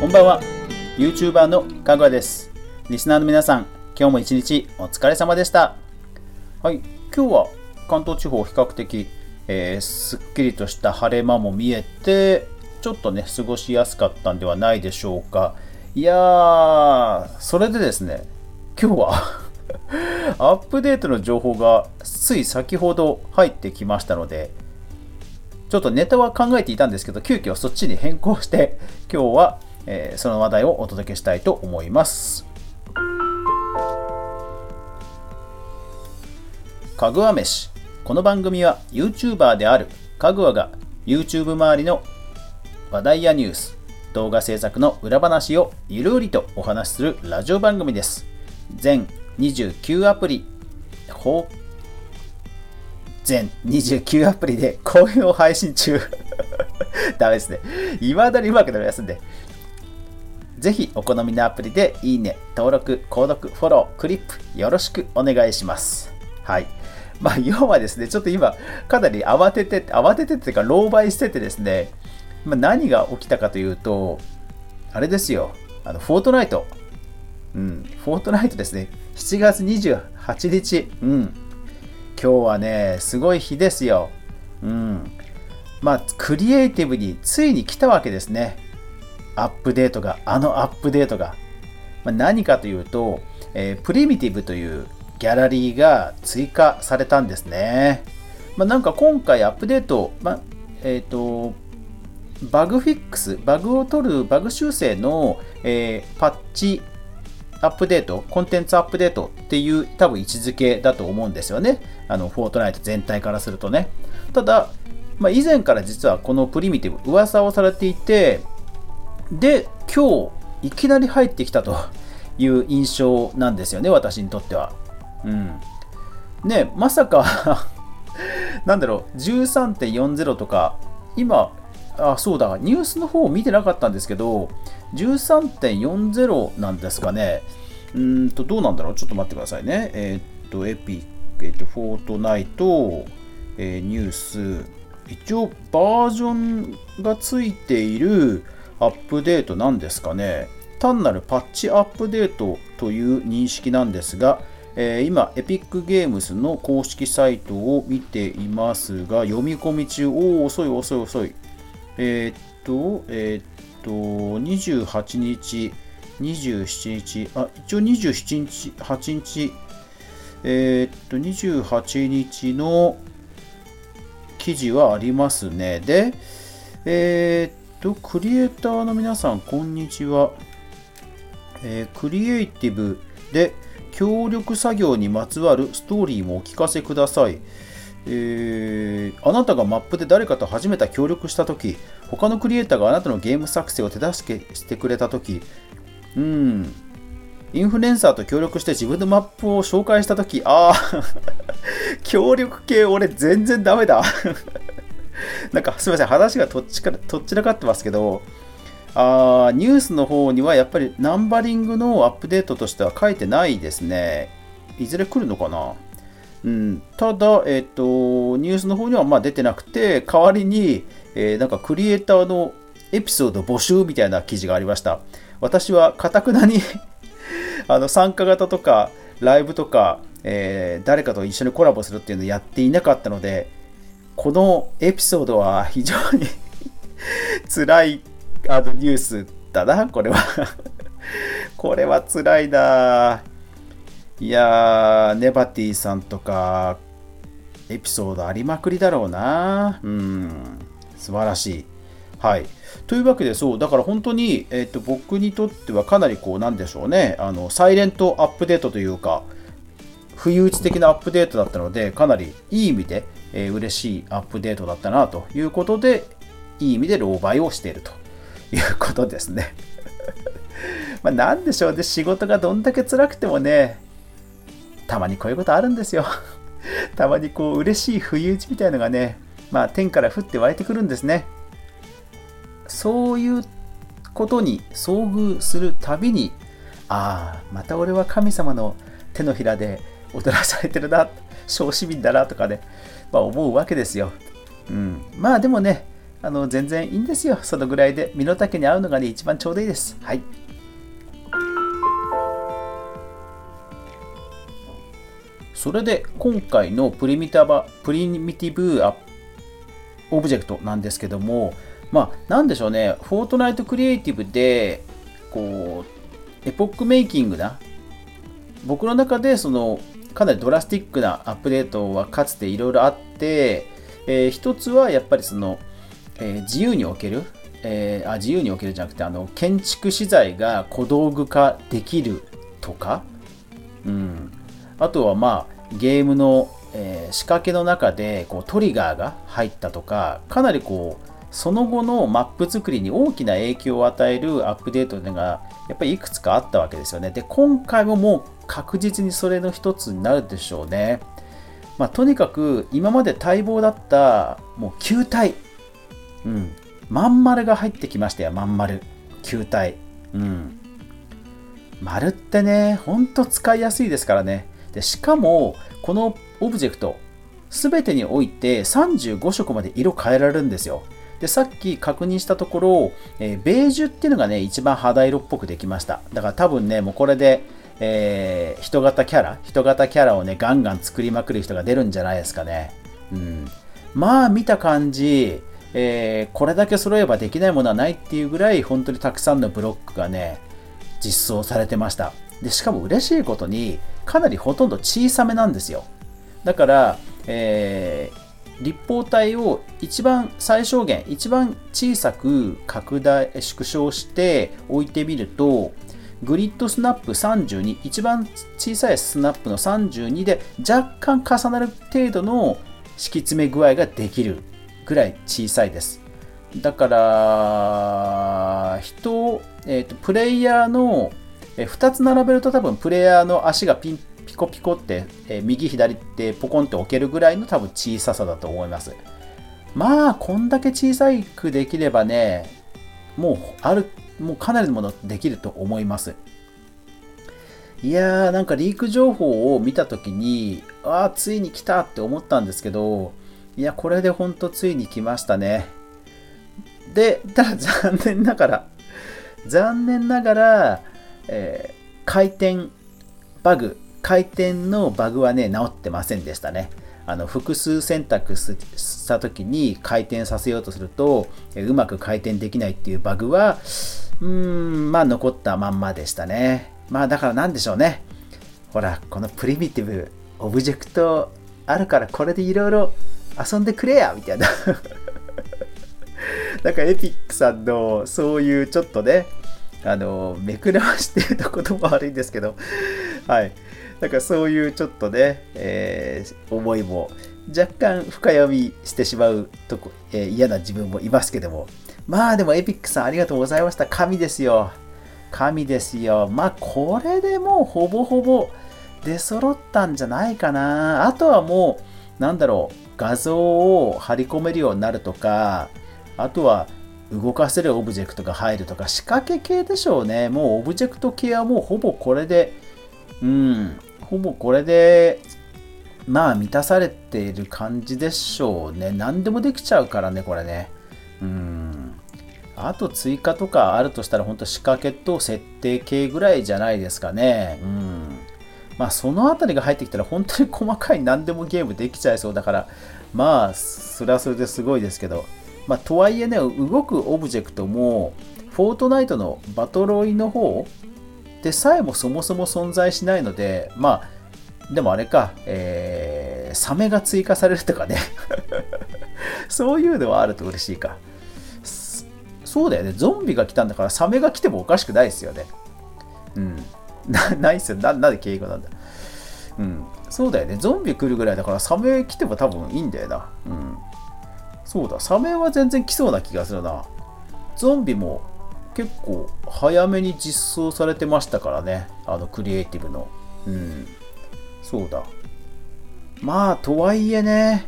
こんばんは。YouTuber のかぐわです。リスナーの皆さん今日も一日お疲れ様でした。はい今日は関東地方比較的、えー、すっきりとした晴れ間も見えてちょっとね過ごしやすかったんではないでしょうか。いやーそれでですね今日は アップデートの情報がつい先ほど入ってきましたのでちょっとネタは考えていたんですけど急遽そっちに変更して今日はえー、その話題をお届けしたいと思います。かぐわ飯この番組は YouTuber であるかぐわが YouTube 周りの話題やニュース動画制作の裏話をゆるりとお話しするラジオ番組です全29アプリ全29アプリで 好評配信中 ダメですね。未だにうまくなりますんで、ぜひお好みのアプリでいいね、登録、購読、フォロー、クリップよろしくお願いします。はい。まあ、要はですね、ちょっと今、かなり慌てて、慌ててっていうか、狼狽しててですね、まあ、何が起きたかというと、あれですよ、あの、フォートナイト。うん、フォートナイトですね。7月28日。うん。今日はね、すごい日ですよ。うん。まあ、クリエイティブについに来たわけですね。アップデートが、あのアップデートが。まあ、何かというと、えー、プリミティブというギャラリーが追加されたんですね。まあ、なんか今回アップデート、まあ、えっ、ー、と、バグフィックス、バグを取るバグ修正の、えー、パッチアップデート、コンテンツアップデートっていう多分位置づけだと思うんですよね。あの、フォートナイト全体からするとね。ただ、まあ、以前から実はこのプリミティブ、噂をされていて、で、今日、いきなり入ってきたという印象なんですよね、私にとっては。うん。ね、まさか なんだろう、13.40とか、今、あ、そうだ、ニュースの方を見てなかったんですけど、13.40なんですかね。うんと、どうなんだろう？ちょっと待ってくださいね。えー、っと、エピックえー、っと、フォートナイト、えー、ニュース、一応バージョンがついている、アップデートなんですかね単なるパッチアップデートという認識なんですが、えー、今、エピックゲームズの公式サイトを見ていますが、読み込み中、おお、遅い遅い遅い。えー、っと、えー、っと、28日、27日、あ、一応27日、8日、え、っと、28日の記事はありますね。で、えー、と、クリエイターの皆さん、こんにちは。えー、クリエイティブで協力作業にまつわるストーリーもお聞かせください。えー、あなたがマップで誰かと初めて協力したとき、他のクリエイターがあなたのゲーム作成を手助けしてくれたとき、うん、インフルエンサーと協力して自分のマップを紹介したとき、ああ、協力系俺全然ダメだ なんかすみません、話がとっちかとっちらかってますけど、あニュースの方にはやっぱりナンバリングのアップデートとしては書いてないですね。いずれ来るのかな？うん、ただ、えっ、ー、と、ニュースの方にはまあ出てなくて、代わりに、えー、なんかクリエイターのエピソード募集みたいな記事がありました。私はかたくなに あの参加型とかライブとか、えー、誰かと一緒にコラボするっていうのをやっていなかったので、このエピソードは非常に 辛いあのニュースだな、これは これは辛いな。いやー、ネバティさんとか、エピソードありまくりだろうな。うん、素晴らしい。はい。というわけで、そう、だから本当に、えっ、と、僕にとってはかなりこう、なんでしょうね、あの、サイレントアップデートというか、不意打ち的なアップデートだったので、かなりいい意味で、えー、嬉しいアップデートだったなということで、いい意味で狼狽をしているということですね。まあ何でしょうね、仕事がどんだけ辛くてもね、たまにこういうことあるんですよ。たまにこう嬉しい不意打ちみたいのがね、まあ天から降って湧いてくるんですね。そういうことに遭遇するたびに、ああ、また俺は神様の手のひらで踊らされてるな、小市民だなとかね、まあ、思うわけですよ。うん、まあでもね、あの全然いいんですよ。そのぐらいで。身の丈に合うのがね、一番ちょうどいいです。はい。それで今回のプリミタバプリミティブオブジェクトなんですけども、まあ、なんでしょうね、フォートナイトクリエイティブで、こう、エポックメイキングな、僕の中でその、かなりドラスティックなアップデートはかつていろいろあって、えー、一つはやっぱりその、えー、自由における、えー、あ自由におけるじゃなくてあの建築資材が小道具化できるとか、うん、あとはまあゲームの、え、仕掛けの中でこうトリガーが入ったとかかなりこうその後のマップ作りに大きな影響を与えるアップデートがやっぱりいくつかあったわけですよね。で今回ももう確実にそれの一つになるでしょうね。まあ、とにかく今まで待望だったもう球体、うん、まん丸が入ってきましたよ、まん丸。球体。うん。丸ってね、ほんと使いやすいですからね。でしかも、このオブジェクト、すべてにおいて35色まで色変えられるんですよ。で、さっき確認したところ、えー、ベージュっていうのがね、一番肌色っぽくできました。だから多分ね、もうこれで、えー、人型キャラ、人型キャラをね、ガンガン作りまくる人が出るんじゃないですかね。うん。まあ、見た感じ、えー、これだけ揃えばできないものはないっていうぐらい、本当にたくさんのブロックがね、実装されてました。で、しかも嬉しいことに、かなりほとんど小さめなんですよ。だから、えー、立方体を一番最小限、一番小さく拡大、縮小して置いてみると、グリッドスナップ32、一番小さいスナップの32で若干重なる程度の敷き詰め具合ができるぐらい小さいです。だから、人、えーと、プレイヤーの、2つ並べると多分プレイヤーの足がピンコピコって、え右左ってポコンって置けるぐらいの多分小ささだと思います。まあ、こんだけ小さくできればね、もうある、もうかなりのものできると思います。いやー、なんかリーク情報を見たときに、ああ、ついに来たって思ったんですけど、いや、これでほんとついに来ましたね。で、ただ残念ながら、残念ながら、えー、回転バグ、回転のバグはね、治ってませんでしたね。あの複数選択した時に回転させようとすると、うまく回転できないっていうバグは、うーん、まあ残ったまんまでしたね。まあだからなんでしょうね。ほら、このプリミティブ、オブジェクトあるからこれでいろいろ遊んでくれやみたいな なんかエピックさんのそういうちょっとね、あの、めくらましてるとことも悪いんですけど、はい。なんかそういうちょっとね、えー、思いも若干深読みしてしまうとこ、えー、嫌な自分もいますけども。まあでもエピックさんありがとうございました。神ですよ。神ですよ。まあこれでもうほぼほぼ出揃ったんじゃないかな。あとはもう、なんだろう、画像を貼り込めるようになるとか、あとは動かせるオブジェクトが入るとか、仕掛け系でしょうね。もうオブジェクト系はもうほぼこれで、うん、ほぼこれで、まあ満たされている感じでしょうね。何でもできちゃうからね、これね。うん。あと追加とかあるとしたら、本当仕掛けと設定系ぐらいじゃないですかね。うん。まあそのあたりが入ってきたら本当に細かい何でもゲームできちゃいそうだからまあそれはそれですごいですけどまあとはいえね動くオブジェクトもフォートナイトのバトロイの方でさえもそもそも存在しないのでまあでもあれか、えー、サメが追加されるとかね そういうのはあると嬉しいかそうだよねゾンビが来たんだからサメが来てもおかしくないですよねうん なないっすよな。なんで敬語なんだ。うん。そうだよね。ゾンビ来るぐらいだからサメ来ても多分いいんだよな。うん。そうだ。サメは全然来そうな気がするな。ゾンビも結構早めに実装されてましたからね。あのクリエイティブの。うん。そうだ。まあ、とはいえね、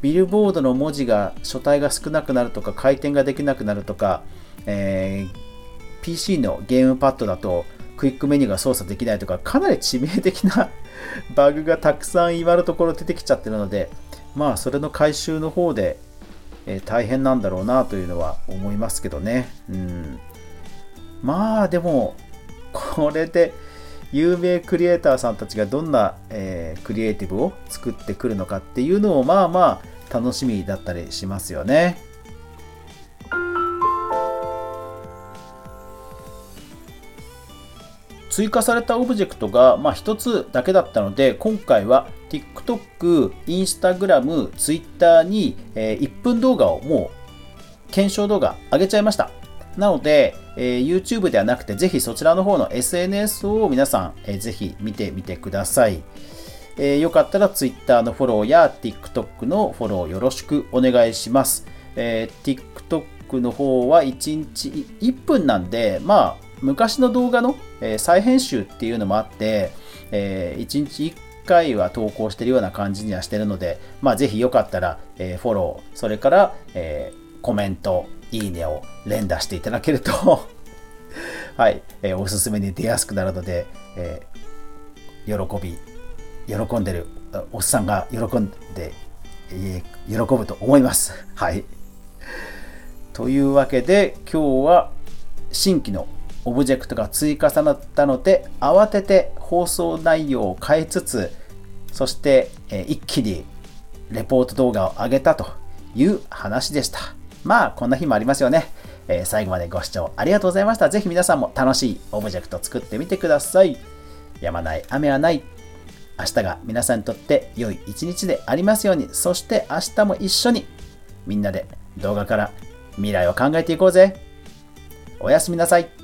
ビルボードの文字が書体が少なくなるとか回転ができなくなるとか、えー、PC のゲームパッドだとクイックメニューが操作できないとか、かなり致命的な バグがたくさん今のところ出てきちゃってるので、まあ、それの回収の方で、えー、大変なんだろうなというのは思いますけどね。うん、まあでも、これで有名クリエイターさんたちがどんな、えー、クリエイティブを作ってくるのかっていうのをまあまあ楽しみだったりしますよね。追加されたオブジェクトが、まあ、1つだけだったので今回は TikTok、Instagram、Twitter に、え、1分動画をもう検証動画上げちゃいました。なので、え、YouTube ではなくて、ぜひそちらの方の SNS を皆さん、えー、ぜひ見てみてください。えー、よかったら Twitter のフォローや TikTok のフォローよろしくお願いします。えー、TikTok の方は1日1分なんで、まあ、昔の動画の、えー、再編集っていうのもあって、えー、1日1回は投稿してるような感じにはしてるので、まあ、ぜひよかったら、えー、フォロー、それから、えー、コメント、いいねを連打していただけると はい、えー、おすすめに出やすくなるので、えー、喜び、喜んでるおっさんが喜んで、えー、喜ぶと思います。はい。というわけで、今日は新規のオブジェクトが追加されたので、慌てて放送内容を変えつつ、そして、え、一気にレポート動画を上げたという話でした。まあ、こんな日もありますよね。え、最後までご視聴ありがとうございました。ぜひ皆さんも楽しいオブジェクト作ってみてください。やまない雨はない。明日が皆さんにとって良い一日でありますように。そして明日も一緒にみんなで動画から未来を考えていこうぜ。おやすみなさい。